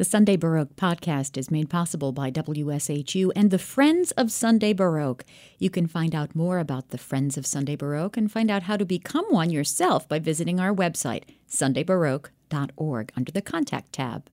The Sunday Baroque podcast is made possible by WSHU and the Friends of Sunday Baroque. You can find out more about the Friends of Sunday Baroque and find out how to become one yourself by visiting our website, sundaybaroque.org, under the Contact tab.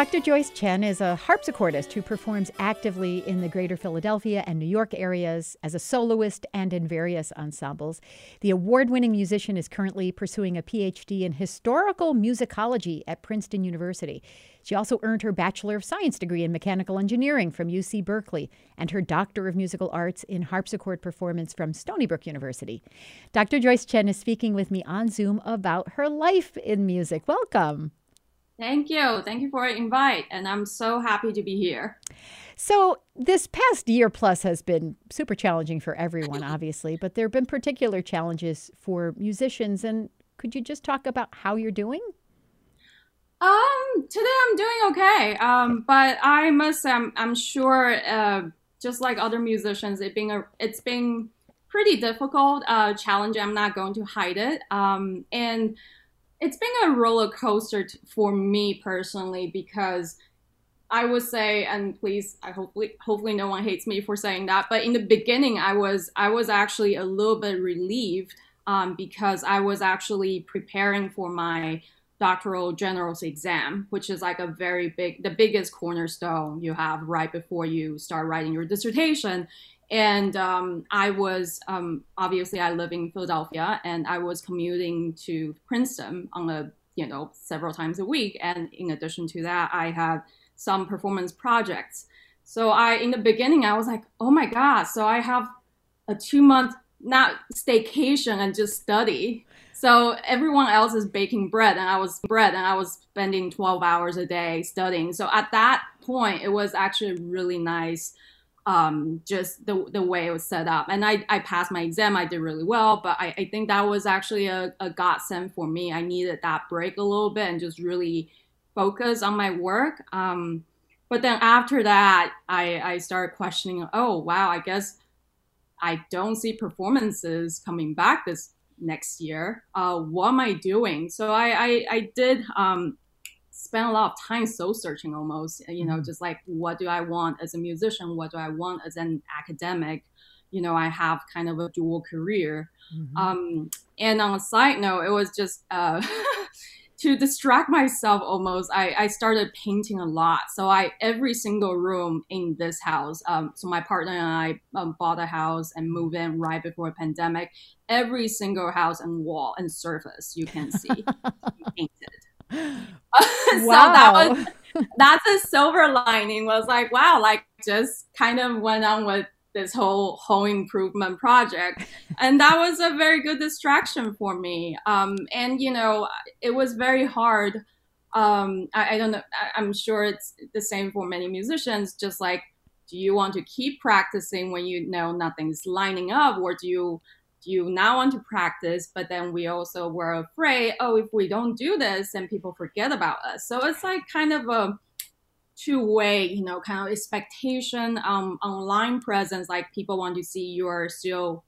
Dr. Joyce Chen is a harpsichordist who performs actively in the greater Philadelphia and New York areas as a soloist and in various ensembles. The award winning musician is currently pursuing a PhD in historical musicology at Princeton University. She also earned her Bachelor of Science degree in Mechanical Engineering from UC Berkeley and her Doctor of Musical Arts in Harpsichord Performance from Stony Brook University. Dr. Joyce Chen is speaking with me on Zoom about her life in music. Welcome. Thank you. Thank you for the invite. And I'm so happy to be here. So, this past year plus has been super challenging for everyone, obviously, but there have been particular challenges for musicians. And could you just talk about how you're doing? Um, today I'm doing okay. Um, but I must say, I'm, I'm sure, uh, just like other musicians, it being a, it's been pretty difficult, uh, challenge. I'm not going to hide it. Um, and it's been a roller coaster t- for me personally because I would say, and please, I hopefully hopefully no one hates me for saying that. But in the beginning, I was I was actually a little bit relieved um, because I was actually preparing for my doctoral general's exam, which is like a very big, the biggest cornerstone you have right before you start writing your dissertation. And um, I was um, obviously I live in Philadelphia, and I was commuting to Princeton on a you know several times a week. And in addition to that, I had some performance projects. So I in the beginning I was like, oh my god! So I have a two month not staycation and just study. So everyone else is baking bread, and I was bread, and I was spending twelve hours a day studying. So at that point, it was actually really nice um, just the, the way it was set up. And I, I passed my exam, I did really well, but I, I think that was actually a, a godsend for me. I needed that break a little bit and just really focus on my work. Um, but then after that, I, I started questioning, oh, wow, I guess I don't see performances coming back this next year. Uh, what am I doing? So I, I, I did um, spend a lot of time soul searching almost you know mm-hmm. just like what do i want as a musician? What do i want as an academic? You know i have kind of a dual career. Mm-hmm. um, and on a side note it was just uh, to distract myself almost I, I started painting a lot. So i every single room in this house um, so my partner and i um, bought a house and moved in right before a pandemic. Every single house and wall and surface you can see painted so that was that's a silver lining was like wow like just kind of went on with this whole home improvement project. And that was a very good distraction for me. Um, and you know it was very hard. Um, I, I, don't know I, i'm sure it's the same for many musicians just like do you want to keep practicing when you know nothing's lining up or do you you now want to practice, but then we also were afraid, oh, if we don't do this, then people forget about us. So it's like kind of a two way, you know, kind of expectation um, online presence. Like people want to see you're still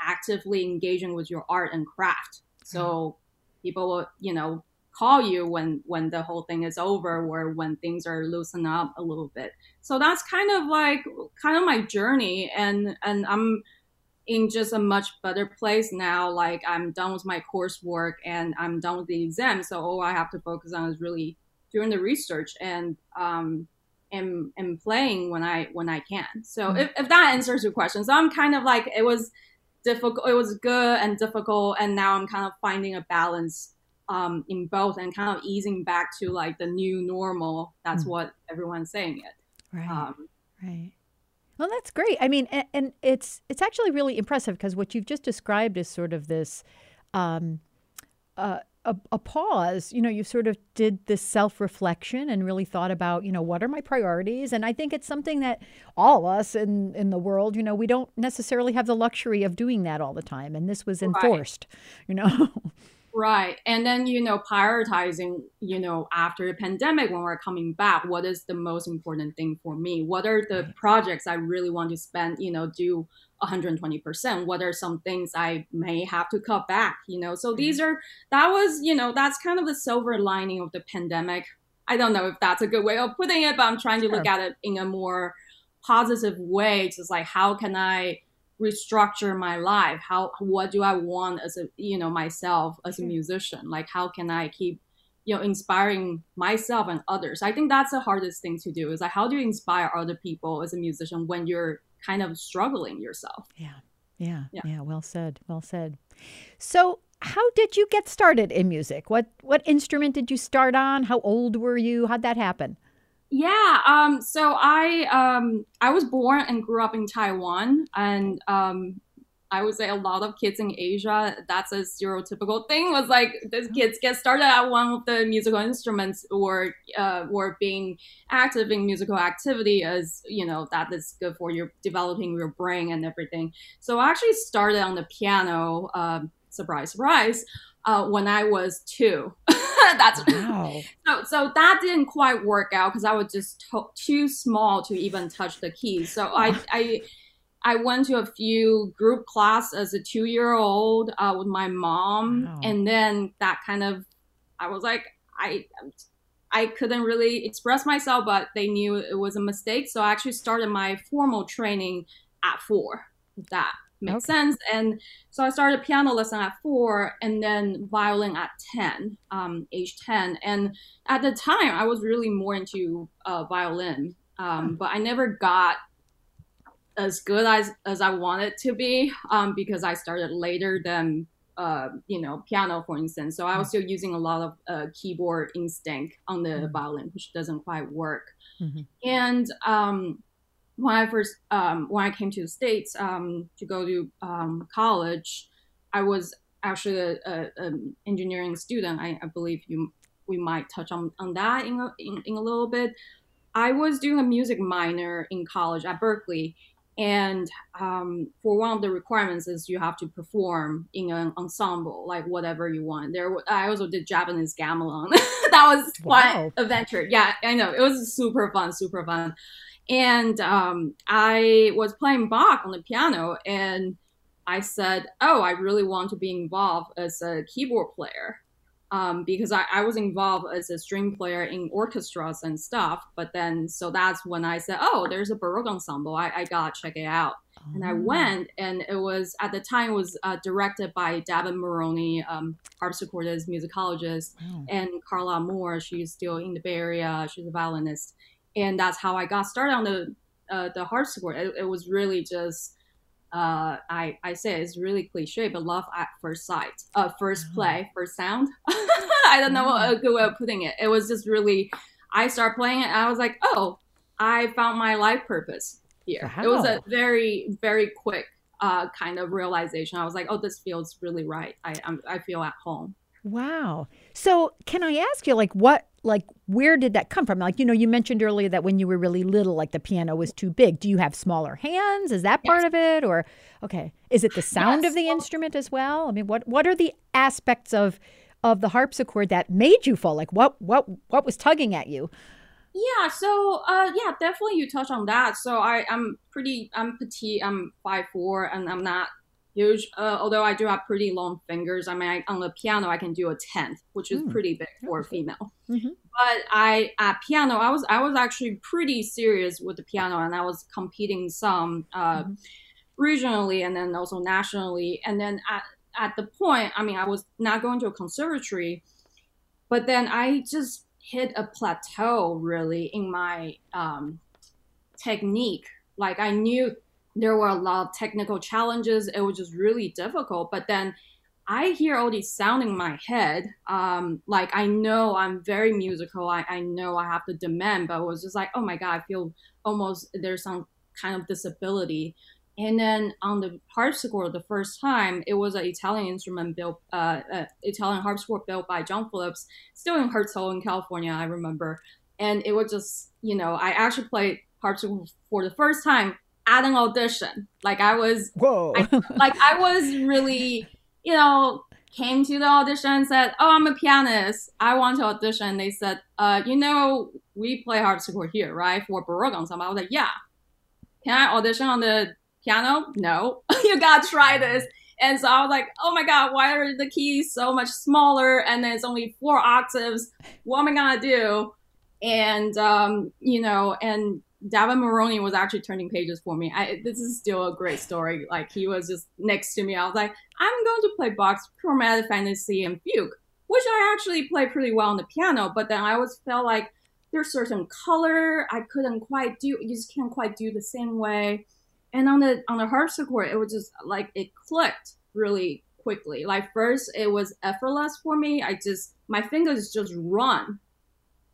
actively engaging with your art and craft. So mm-hmm. people will, you know, call you when when the whole thing is over or when things are loosened up a little bit. So that's kind of like kind of my journey and and I'm in just a much better place now. Like I'm done with my coursework and I'm done with the exam. So all I have to focus on is really doing the research and um and, and playing when I when I can. So mm-hmm. if, if that answers your question. So I'm kind of like it was difficult it was good and difficult and now I'm kind of finding a balance um in both and kind of easing back to like the new normal. That's mm-hmm. what everyone's saying it. Right. Um, right. Well, that's great. I mean, and, and it's it's actually really impressive because what you've just described is sort of this um, uh, a, a, pause. You know, you sort of did this self reflection and really thought about, you know, what are my priorities? And I think it's something that all of us in in the world, you know, we don't necessarily have the luxury of doing that all the time. And this was enforced. Right. You know. Right. And then, you know, prioritizing, you know, after the pandemic, when we're coming back, what is the most important thing for me? What are the projects I really want to spend, you know, do 120%? What are some things I may have to cut back, you know? So these are, that was, you know, that's kind of the silver lining of the pandemic. I don't know if that's a good way of putting it, but I'm trying to look at it in a more positive way. Just like, how can I, restructure my life? How what do i want as a you know myself as a musician? Like how can i keep you know inspiring myself and others? I think that's the hardest thing to do is like how do you inspire other people as a musician when you're kind of struggling yourself? Yeah. Yeah. Yeah, yeah. Well said. Well said. So how did you get started in music? What what instrument did you start on? How old were you? How'd that happen yeah. Um, so I um, I was born and grew up in Taiwan, and um, I would say a lot of kids in Asia, that's a stereotypical thing. Was like the kids get started at one of the musical instruments or uh, or being active in musical activity as you know that is good for your developing your brain and everything. So I actually started on the piano. Um, surprise, surprise. Uh, when I was two. That's wow. so so that didn't quite work out because I was just to- too small to even touch the keys. So I I I went to a few group class as a two year old uh, with my mom, wow. and then that kind of I was like I. I couldn't really express myself, but they knew it was a mistake. So I actually started my formal training at four. That makes okay. sense. And so I started piano lesson at four and then violin at 10, um, age 10. And at the time, I was really more into uh, violin, um, hmm. but I never got as good as, as I wanted to be um, because I started later than uh, you know, piano, for instance. So I was hmm. still using a lot of uh, keyboard instinct on the mm-hmm. violin, which doesn't quite work. Mm-hmm. And um, when I first um, when I came to the states um, to go to um, college, I was actually an engineering student. I, I, believe you we might touch on, on that in a, in, in a little bit. I was doing a music minor in college at Berkeley, and um, for one of the requirements is you have to perform in an ensemble, like whatever you want. There, I also did Javanese gamelan. that was quite wow. adventure. Yeah, I know it was super fun, super fun. And um, I was playing Bach on the piano, and I said, "Oh, I really want to be involved as a keyboard player." Um, because I, I, was involved as a string player in orchestras and stuff. But then, so that's when I said, oh, there's a Baroque ensemble. I, I got to check it out. Oh. And I oh. went, and it was, at the time, it was uh, directed by Davitt Moroney, um, harpsichordist, musicologist, and Carla Moore. She's still in the Bay Area. She's a violinist and that's how I got started on the uh, the harpsichord. It, it was really just uh, I I say it's really cliche, but love at first sight, uh, first mm. play, first sound. I don't know what a good way of putting it. It was just really I started playing it. and I was like, oh, I found my life purpose here. Wow. It was a very very quick uh, kind of realization. I was like, oh, this feels really right. I I'm, I feel at home. Wow. So, can I ask you, like, what, like, where did that come from? Like, you know, you mentioned earlier that when you were really little, like, the piano was too big. Do you have smaller hands? Is that part of it, or okay, is it the sound yes. of the instrument as well? I mean, what what are the aspects of of the harpsichord that made you fall? Like, what what what was tugging at you? Yeah, so uh, yeah, definitely you touch on that. So I I'm pretty I'm petite. I'm five four, and I'm not huge. Uh, although I do have pretty long fingers. I mean, I, on the piano, I can do a tenth, which is mm. pretty big for a female. Mm-hmm. But I at piano, I was I was actually pretty serious with the piano, and I was competing some uh, mm-hmm. regionally and then also nationally. And then at at the point, I mean, I was not going to a conservatory, but then I just hit a plateau really in my um, technique. Like I knew there were a lot of technical challenges. It was just really difficult. But then I hear all these sound in my head. Um, like I know I'm very musical. I, I know I have to demand, but it was just like, oh my God, I feel almost there's some kind of disability. And then on the harpsichord, the first time, it was an Italian instrument built, uh, uh, Italian harpsichord built by John Phillips, still in Hertz in California, I remember. And it was just, you know, I actually played harpsichord for the first time at an audition. Like I was, whoa, I, like I was really, you know, came to the audition and said, "Oh, I'm a pianist. I want to audition." They said, "Uh, you know, we play harpsichord here, right? For Baroque ensemble." I was like, "Yeah." Can I audition on the piano? No, you gotta try this. And so I was like, "Oh my god, why are the keys so much smaller? And then it's only four octaves. What am I gonna do?" And um, you know, and Davitt Moroney was actually turning pages for me. I, this is still a great story. Like he was just next to me. I was like, I'm going to play Bach's Chromatic Fantasy and Fugue, which I actually play pretty well on the piano. But then I always felt like there's certain color I couldn't quite do. You just can't quite do the same way. And on the on the harpsichord, it was just like it clicked really quickly. Like first, it was effortless for me. I just my fingers just run.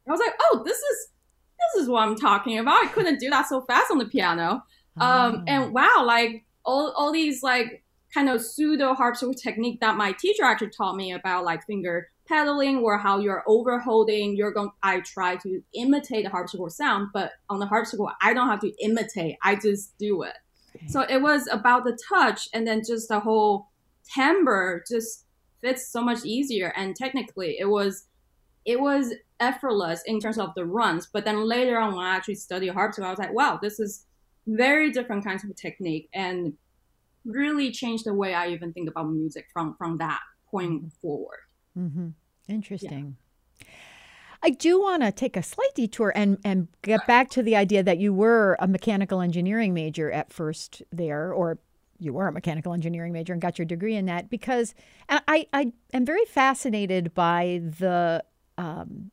I was like, oh, this is this is what I'm talking about. I couldn't do that so fast on the piano. Um, oh. and wow, like all, all these like kind of pseudo harpsichord technique that my teacher actually taught me about like finger pedaling or how you're overholding. You're going, I try to imitate the harpsichord sound, but on the harpsichord, I don't have to imitate. I just do it. So it was about the touch and then just the whole timbre just fits so much easier. And technically it was, it was effortless in terms of the runs. But then later on, when I actually studied harpsichord, I was like, wow, this is very different kinds of technique and really changed the way I even think about music from from that point forward. Mm-hmm. Interesting. Yeah. I do want to take a slight detour and, and get back to the idea that you were a mechanical engineering major at first there, or you were a mechanical engineering major and got your degree in that, because I, I am very fascinated by the um,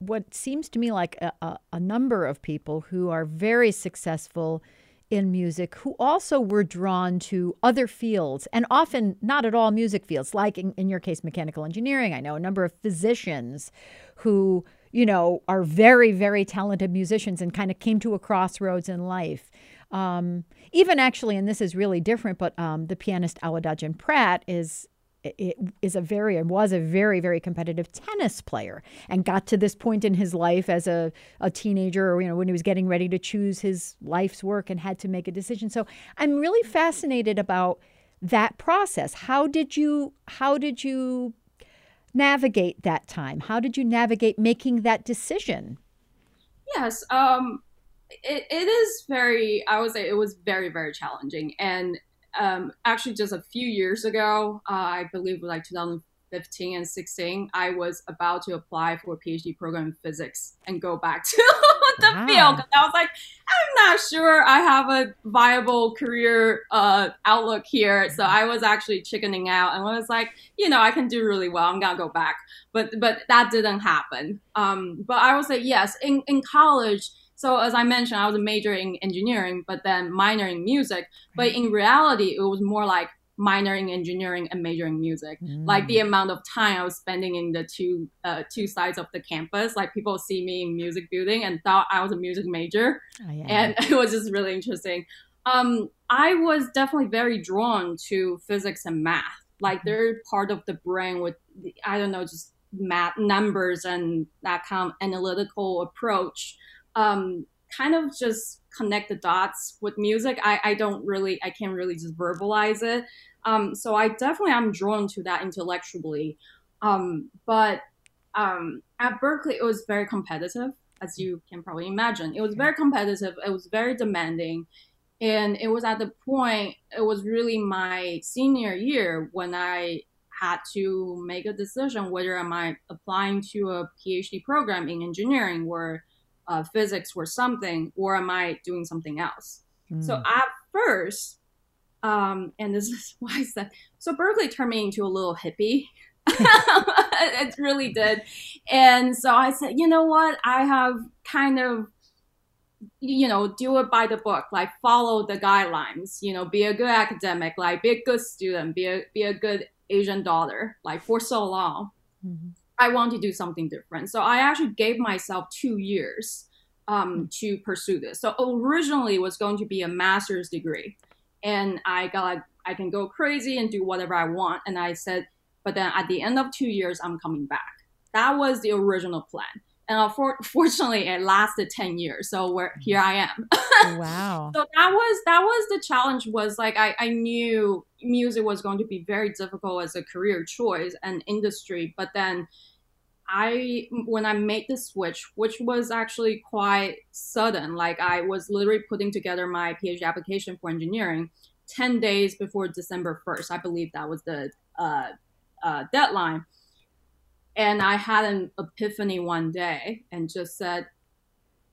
what seems to me like a, a, a, number of people who are very successful in music who also were drawn to other fields and often not at all music fields, like in, in your case, mechanical engineering. I know a number of physicians who, you know, are very, very talented musicians and kind of came to a crossroads in life. Um, even actually, and this is really different, but um, the pianist Awadagin Pratt is it is a very was a very very competitive tennis player and got to this point in his life as a, a teenager or you know when he was getting ready to choose his life's work and had to make a decision. So i'm really fascinated about that process. How did you how did you navigate that time? How did you navigate making that decision? Yes um it, it is very i would say it was very very challenging. And um, actually just a few years ago, uh, I believe like 2015 and 16, I was about to apply for a PhD program in physics and go back to the wow. field. I was like, I'm not sure I have a viable career uh, outlook here. So I was actually chickening out and was like, you know, I can do really well. I'm gonna go back, but but that didn't happen. Um, but I would say yes. In in college so as I mentioned, I was a major in engineering, but then minor in music. But in reality, it was more like minor in engineering and major in music. Mm. Like the amount of time I was spending in the two uh, two sides of the campus. Like people see me in music building and thought I was a music major, oh, yeah. and it was just really interesting. Um, I was definitely very drawn to physics and math. Like mm-hmm. they're part of the brain with I don't know just math numbers and that kind of analytical approach um, kind of just connect the dots with music. I, I don't really, I can't really just verbalize it. Um, so I definitely am drawn to that intellectually. Um, but um, at Berkeley, it was very competitive, as you can probably imagine. It was very competitive. It was very demanding. And it was at the point, it was really my senior year when I had to make a decision whether am I applying to a PhD program in engineering where uh, physics or something, or am I doing something else? Mm. So at first, um, and this is why I said, so Berkeley turned me into a little hippie. it really did. And so I said, you know what? I have kind of, you know, do it by the book, like follow the guidelines, you know, be a good academic, like be a good student, be a, be a good Asian daughter, like for so long. Mm-hmm. I want to do something different. So I actually gave myself two years um, to pursue this. So originally it was going to be a master's degree, and I got I can go crazy and do whatever I want. And I said, but then at the end of two years, I'm coming back. That was the original plan. and fortunately, it lasted ten years. So we're here. I am. wow. So that was that was the challenge. Was like I I knew music was going to be very difficult as a career choice and industry, but then I when I made the switch, which was actually quite sudden, like I was literally putting together my PhD application for engineering 10 days before December 1st. I believe that was the uh, uh, deadline. And I had an epiphany one day and just said,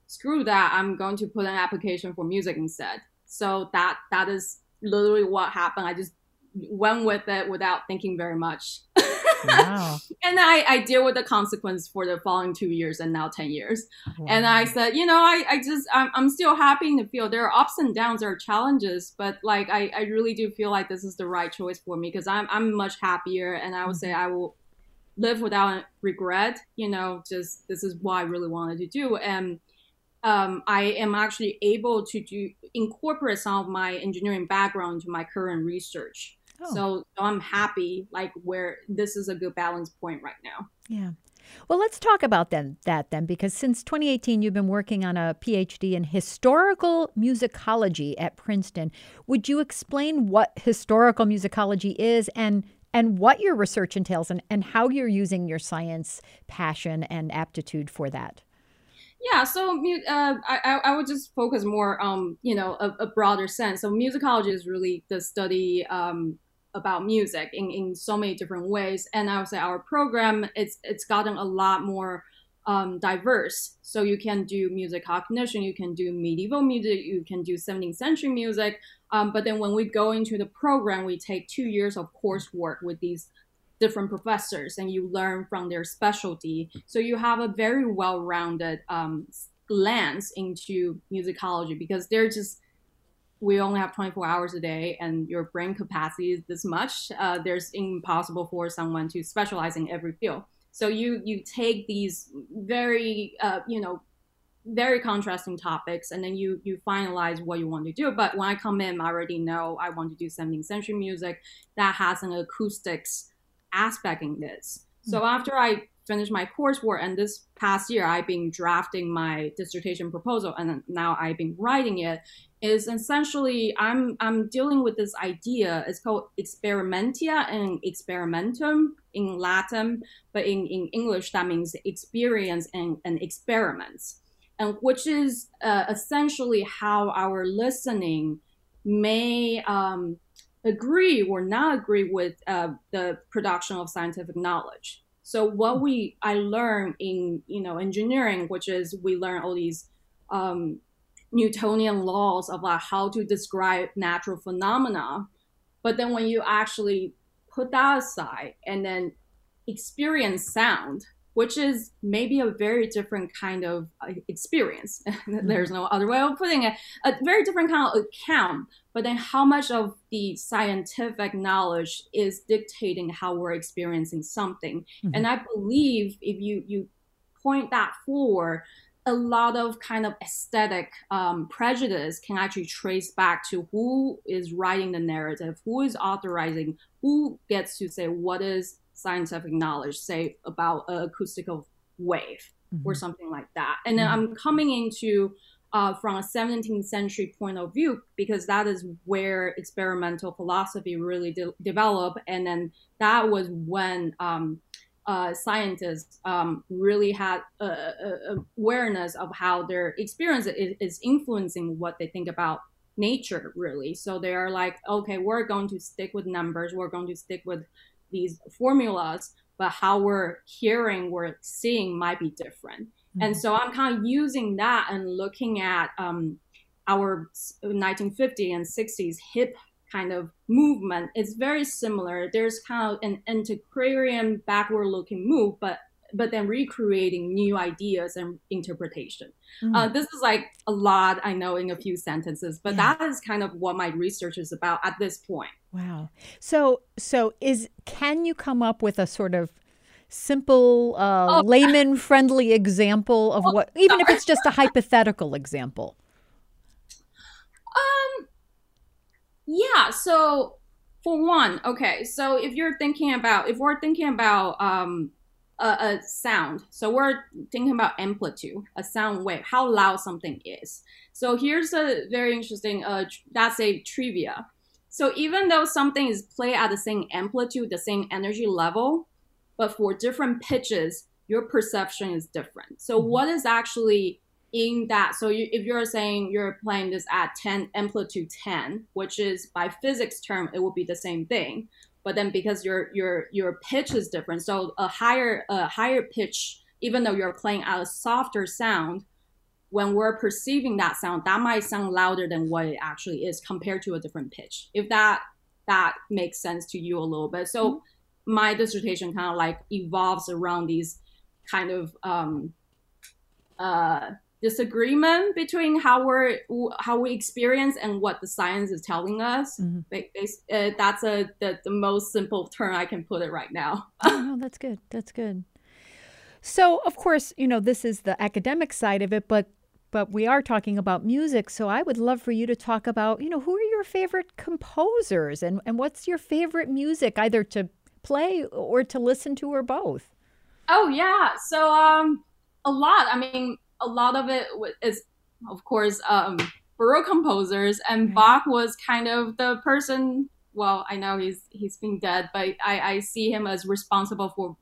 screw that, I'm going to put an application for music instead. So that that is literally what happened. I just went with it without thinking very much. Wow. and I, I deal with the consequence for the following two years and now 10 years. Wow. And I said, you know, I, I just, I'm, I'm still happy in the field. There are ups and downs, there are challenges, but like, I, I really do feel like this is the right choice for me because I'm, I'm much happier. And I would mm-hmm. say I will live without regret, you know, just this is what I really wanted to do. And um, I am actually able to do incorporate some of my engineering background into my current research. Oh. So, so I'm happy like where this is a good balance point right now. Yeah. Well, let's talk about then that then because since 2018 you've been working on a PhD in historical musicology at Princeton. Would you explain what historical musicology is and and what your research entails and, and how you're using your science passion and aptitude for that? Yeah, so uh, I, I would just focus more on you know a, a, broader sense. So musicology is really the study um, about music in, in so many different ways. And I would say our program it's it's gotten a lot more um, diverse. So you can do music cognition, you can do medieval music, you can do 17th century music. Um, but then when we go into the program, we take two years of coursework with these different professors, and you learn from their specialty. So you have a very well-rounded um, lens into musicology because they're just we only have 24 hours a day and your brain capacity is this much uh, there's impossible for someone to specialize in every field. So you you take these very uh, you know very contrasting topics and then you you finalize what you want to do. But when i come in i already know i want to do 17th century music. That has an acoustics aspect in this. So hmm. after i finish my coursework and this past year i've been drafting my dissertation proposal and now i've been writing it is essentially I'm I'm dealing with this idea. It's called experientia and experimentum in Latin, but in, in English that means experience and, and experiments, and which is uh, essentially how our listening may um, agree or not agree with uh, the production of scientific knowledge. So what we I learned in you know engineering, which is we learn all these um, Newtonian laws about how to describe natural phenomena. But then when you actually put that aside and then experience sound, which is maybe a very different kind of uh, experience. There's no other way of putting it. A very different kind of account. But then, how much of the scientific knowledge is dictating how we're experiencing something? Mm-hmm. And I believe if you you point that forward, a lot of kind of aesthetic um, prejudice can actually trace back to who is writing the narrative, who is authorizing, who gets to say what is scientific knowledge, say about an acoustical wave mm-hmm. or something like that. And then mm-hmm. I'm coming into uh, from a 17th century point of view because that is where experimental philosophy really de- developed, and then that was when um, uh, scientists um, really had awareness of how their experience is, is, influencing what they think about nature really so they are like okay we're going to stick with numbers we're going to stick with these formulas but how we're hearing we're seeing might be different mm-hmm. and so i'm kind of using that and looking at um, our 1950 and 60s hip kind of movement It's very similar. There's kind of an antiquarian backward looking move, but but then recreating new ideas and interpretation. Mm. Uh, this is like a lot, I know, in a few sentences, but yeah. that is kind of what my research is about at this point. Wow. So, so is can you come up with a sort of simple, uh, oh. layman friendly example of oh, what, even if it's just a hypothetical example? Um, yeah. So for one, okay. So if you're thinking about, if we're thinking about um, a, a sound. So we're thinking about amplitude, a sound wave, how loud something is. So here's a very interesting. Uh, that's a trivia. So even though something is played at the same amplitude, the same energy level, but for different pitches, your perception is different. So mm-hmm. what is actually in that? So you, if you're saying you're playing this at 10 amplitude 10, which is by physics term, it will be the same thing but then because your your your pitch is different so a higher a higher pitch even though you're playing at a softer sound when we're perceiving that sound that might sound louder than what it actually is compared to a different pitch if that that makes sense to you a little bit so mm-hmm. my dissertation kind of like evolves around these kind of um uh disagreement between how we're how we experience and what the science is telling us. Mm-hmm. Uh, that's a the, the most simple term I can put it right now. oh, that's good. That's good. So, of course, you know this is the academic side of it, but but we are talking about music. So, I would love for you to talk about you know who are your favorite composers and and what's your favorite music, either to play or to listen to, or both. Oh yeah, so um, a lot. I mean, a lot of it is, of course, um, Baroque composers, and Bach was kind of the person. Well, I know he's he's been dead, but I, I see him as responsible for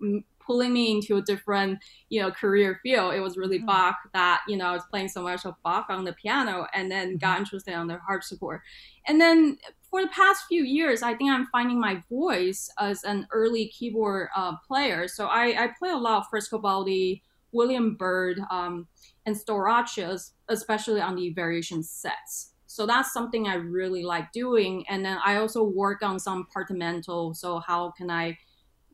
pulling me into a different, you know, career field. It was really mm-hmm. Bach that, you know, I was playing so much of Bach on the piano and then mm-hmm. got interested on the harpsichord. And then for the past few years, I think I'm finding my voice as an early keyboard uh, player. So I, I play a lot of Frescobaldi, William Byrd, um, and Stauracius, especially on the variation sets. So that's something I really like doing. And then I also work on some partimental. So how can I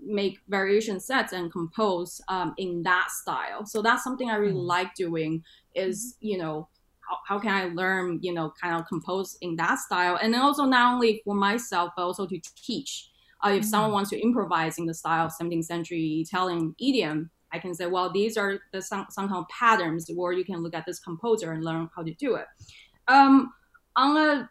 make variation sets and compose um, in that style? So that's something I really mm. like doing. Is mm-hmm. you know how, how can I learn you know kind of compose in that style, and then also not only for myself but also to teach. Uh, if mm. someone wants to improvise in the style of 17th century Italian idiom, I can say, well, these are the some, some kind of patterns, or you can look at this composer and learn how to do it. Um, on a,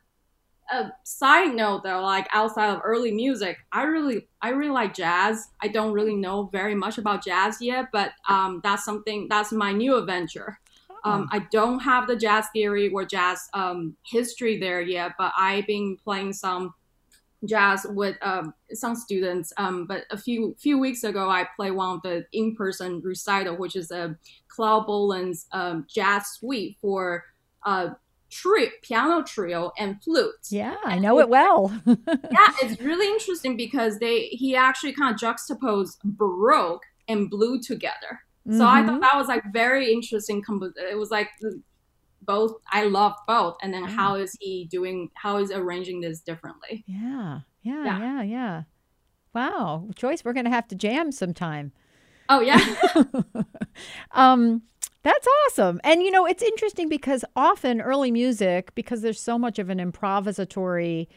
a side note, though, like outside of early music, I really I really like jazz. I don't really know very much about jazz yet, but um, that's something that's my new adventure. Um, I don't have the jazz theory or jazz um, history there yet, but I've been playing some jazz with um, some students. Um, but a few few weeks ago, I played one of the in person recital, which is a Claude Bolling's um, jazz suite for uh, trio, piano trio and flute. Yeah, I know it well. yeah, it's really interesting because they he actually kind of juxtaposed baroque and blue together. So mm-hmm. I thought mm-hmm. that was like very interesting. It was like both i love both. And then yeah. how is he doing how is arranging this differently? Yeah yeah yeah. yeah, yeah. wow joyce we're gonna have to jam sometime. Oh yeah. Um that's awesome. And you know it's interesting because often early music because there's so much of an improvisatory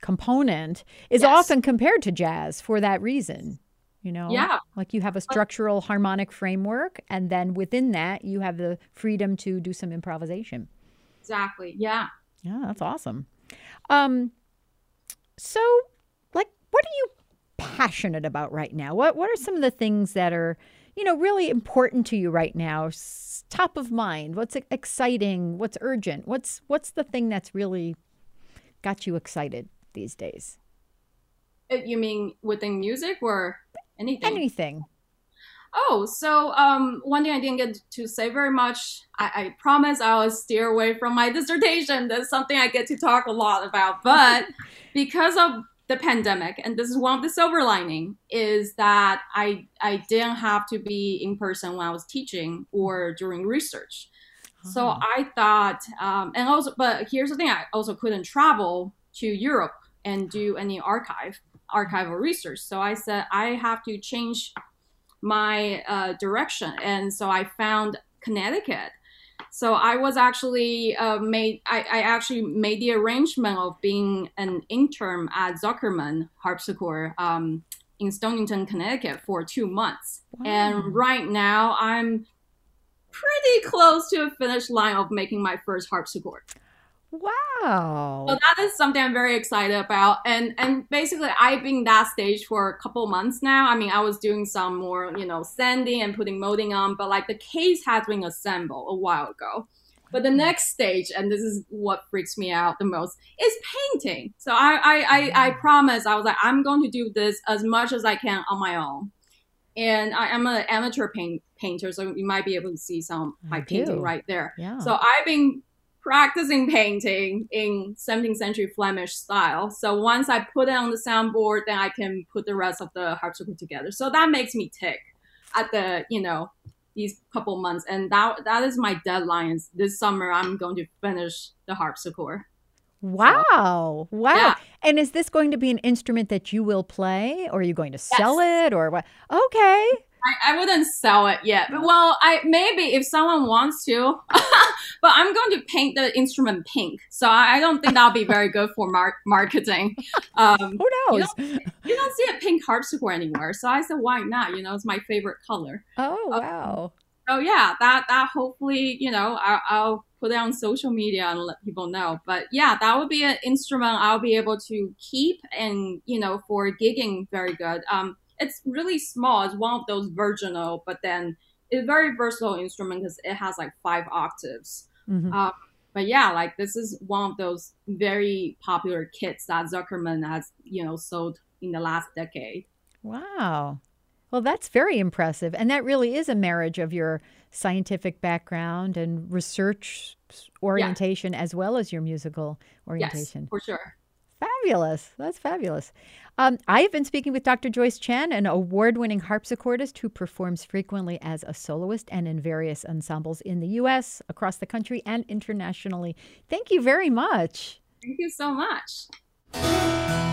component is yes. often compared to jazz for that reason you know? Yeah. Like you have a structural harmonic framework and then within that you have the freedom to do some improvisation. Exactly yeah. Yeah that's awesome. Um so like what are you passionate about right now? What what are some of the things that are you know really important to you right now? Top of mind what's exciting what's urgent? What's what's the thing that's really got you excited these days? Uh, you mean within music or Anything. Anything. Oh, so um, one thing I didn't get to say very much. I, I promise I'll steer away from my dissertation. That's something I get to talk a lot about. But because of the pandemic, and this is one of the silver lining, is that I I didn't have to be in person when I was teaching or during research. Oh. So I thought, um, and also, but here's the thing: I also couldn't travel to Europe and do any archive archival research. So I said I have to change my uh, direction, and so I found Connecticut. So I was actually uh, made. I, I, actually made the arrangement of being an intern at Zuckerman Harpsichord um, in Stonington, Connecticut, for two months. Wow. And right now, I'm pretty close to a finish line of making my first harpsichord. Wow. So that is something I'm very excited about. And and basically I've been that stage for a couple months now. I mean, I was doing some more, you know, sanding and putting molding on, but like the case has been assembled a while ago. But the mm-hmm. next stage, and this is what freaks me out the most, is painting. So I I, I, I mm-hmm. promise I was like, I'm going to do this as much as I can on my own. And I am an amateur paint, painter, so you might be able to see some of my I painting do. right there. Yeah. So I've been practicing painting in 17th century Flemish style. So once I put it on the soundboard, then I can put the rest of the harpsichord together. So that makes me tick at the, you know, these couple months. And that that is my deadline. This summer I'm going to finish the harpsichord. Wow. Wow. Yeah. And is this going to be an instrument that you will play or are you going to sell it or what? Okay. I, I wouldn't sell it yet. But well, I maybe if someone wants to, but I'm going to paint the instrument pink. So I, I don't think that'll be very good for mar- marketing. Um, Who knows? you don't see a pink harpsichord anywhere, So I said, why not? You know, it's my favorite color. Oh, wow. So yeah, that that hopefully, you know, I, I'll put it on social media and let people know. But yeah, that would be an instrument I'll be able to keep and you know for gigging very good. Um, it's really small. It's one of those virginal, but then it's a very versatile instrument because it has like five octaves. Mhm. Um, but yeah, like this is one of those very popular kits that Zuckerman has, you know, sold in the last decade. Wow. Well, that's very impressive. And that really is a marriage of your scientific background and research orientation as well as your musical orientation. Yes, orientation. for sure. Fabulous. That's fabulous. Um, I have been speaking with Dr. Joyce Chen, an award winning harpsichordist who performs frequently as a soloist and in various ensembles in the U.S., across the country, and internationally. Thank you very much. Thank you so much.